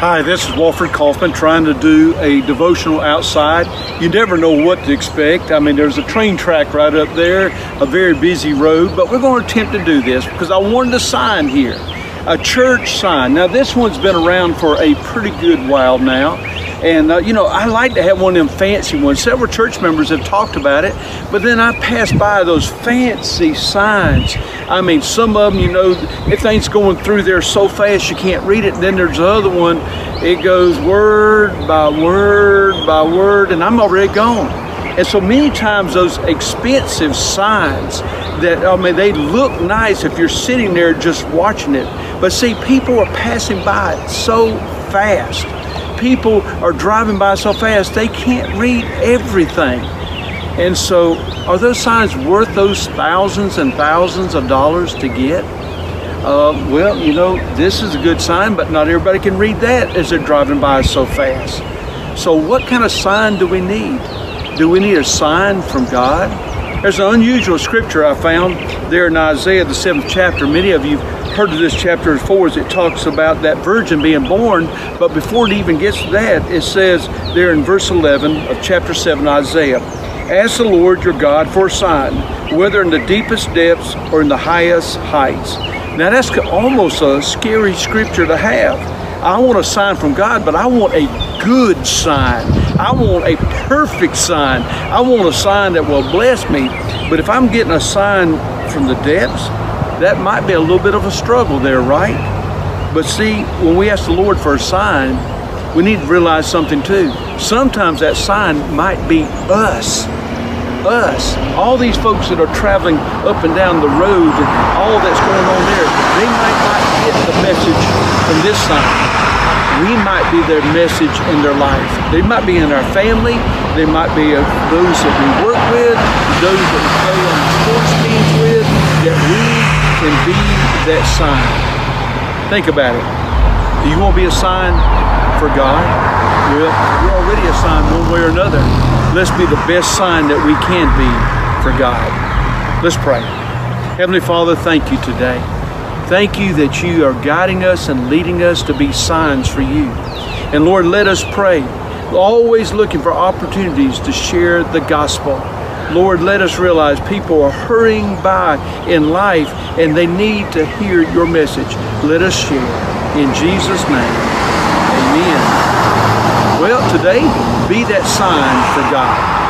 Hi, this is Walford Kaufman trying to do a devotional outside. You never know what to expect. I mean, there's a train track right up there, a very busy road, but we're going to attempt to do this because I wanted a sign here, a church sign. Now, this one's been around for a pretty good while now. And, uh, you know, I like to have one of them fancy ones. Several church members have talked about it, but then I pass by those fancy signs. I mean, some of them, you know, if things going through there so fast you can't read it. Then there's the other one, it goes word by word by word, and I'm already gone. And so many times those expensive signs that, I mean, they look nice if you're sitting there just watching it. But see, people are passing by it so fast people are driving by so fast they can't read everything. And so, are those signs worth those thousands and thousands of dollars to get? Uh, well, you know, this is a good sign, but not everybody can read that as they're driving by so fast. So, what kind of sign do we need? Do we need a sign from God? There's an unusual scripture I found there in Isaiah, the seventh chapter. Many of you heard of this chapter four as it talks about that virgin being born. But before it even gets to that, it says there in verse 11 of chapter 7, Isaiah, Ask the Lord your God for a sign, whether in the deepest depths or in the highest heights. Now that's almost a scary scripture to have. I want a sign from God, but I want a good sign. I want a perfect sign. I want a sign that will bless me. But if I'm getting a sign from the depths, that might be a little bit of a struggle there, right? But see, when we ask the Lord for a sign, we need to realize something too. Sometimes that sign might be us. Us. All these folks that are traveling up and down the road and all that's going on there, they might not get the message from this sign we might be their message in their life. They might be in our family, they might be those that we work with, those that we play on sports teams with, be that sign. Think about it. Do you want to be a sign for God? Well, you're already a sign one way or another. Let's be the best sign that we can be for God. Let's pray. Heavenly Father, thank you today. Thank you that you are guiding us and leading us to be signs for you. And Lord, let us pray, always looking for opportunities to share the gospel. Lord, let us realize people are hurrying by in life and they need to hear your message. Let us share. In Jesus' name, amen. Well, today, be that sign for God.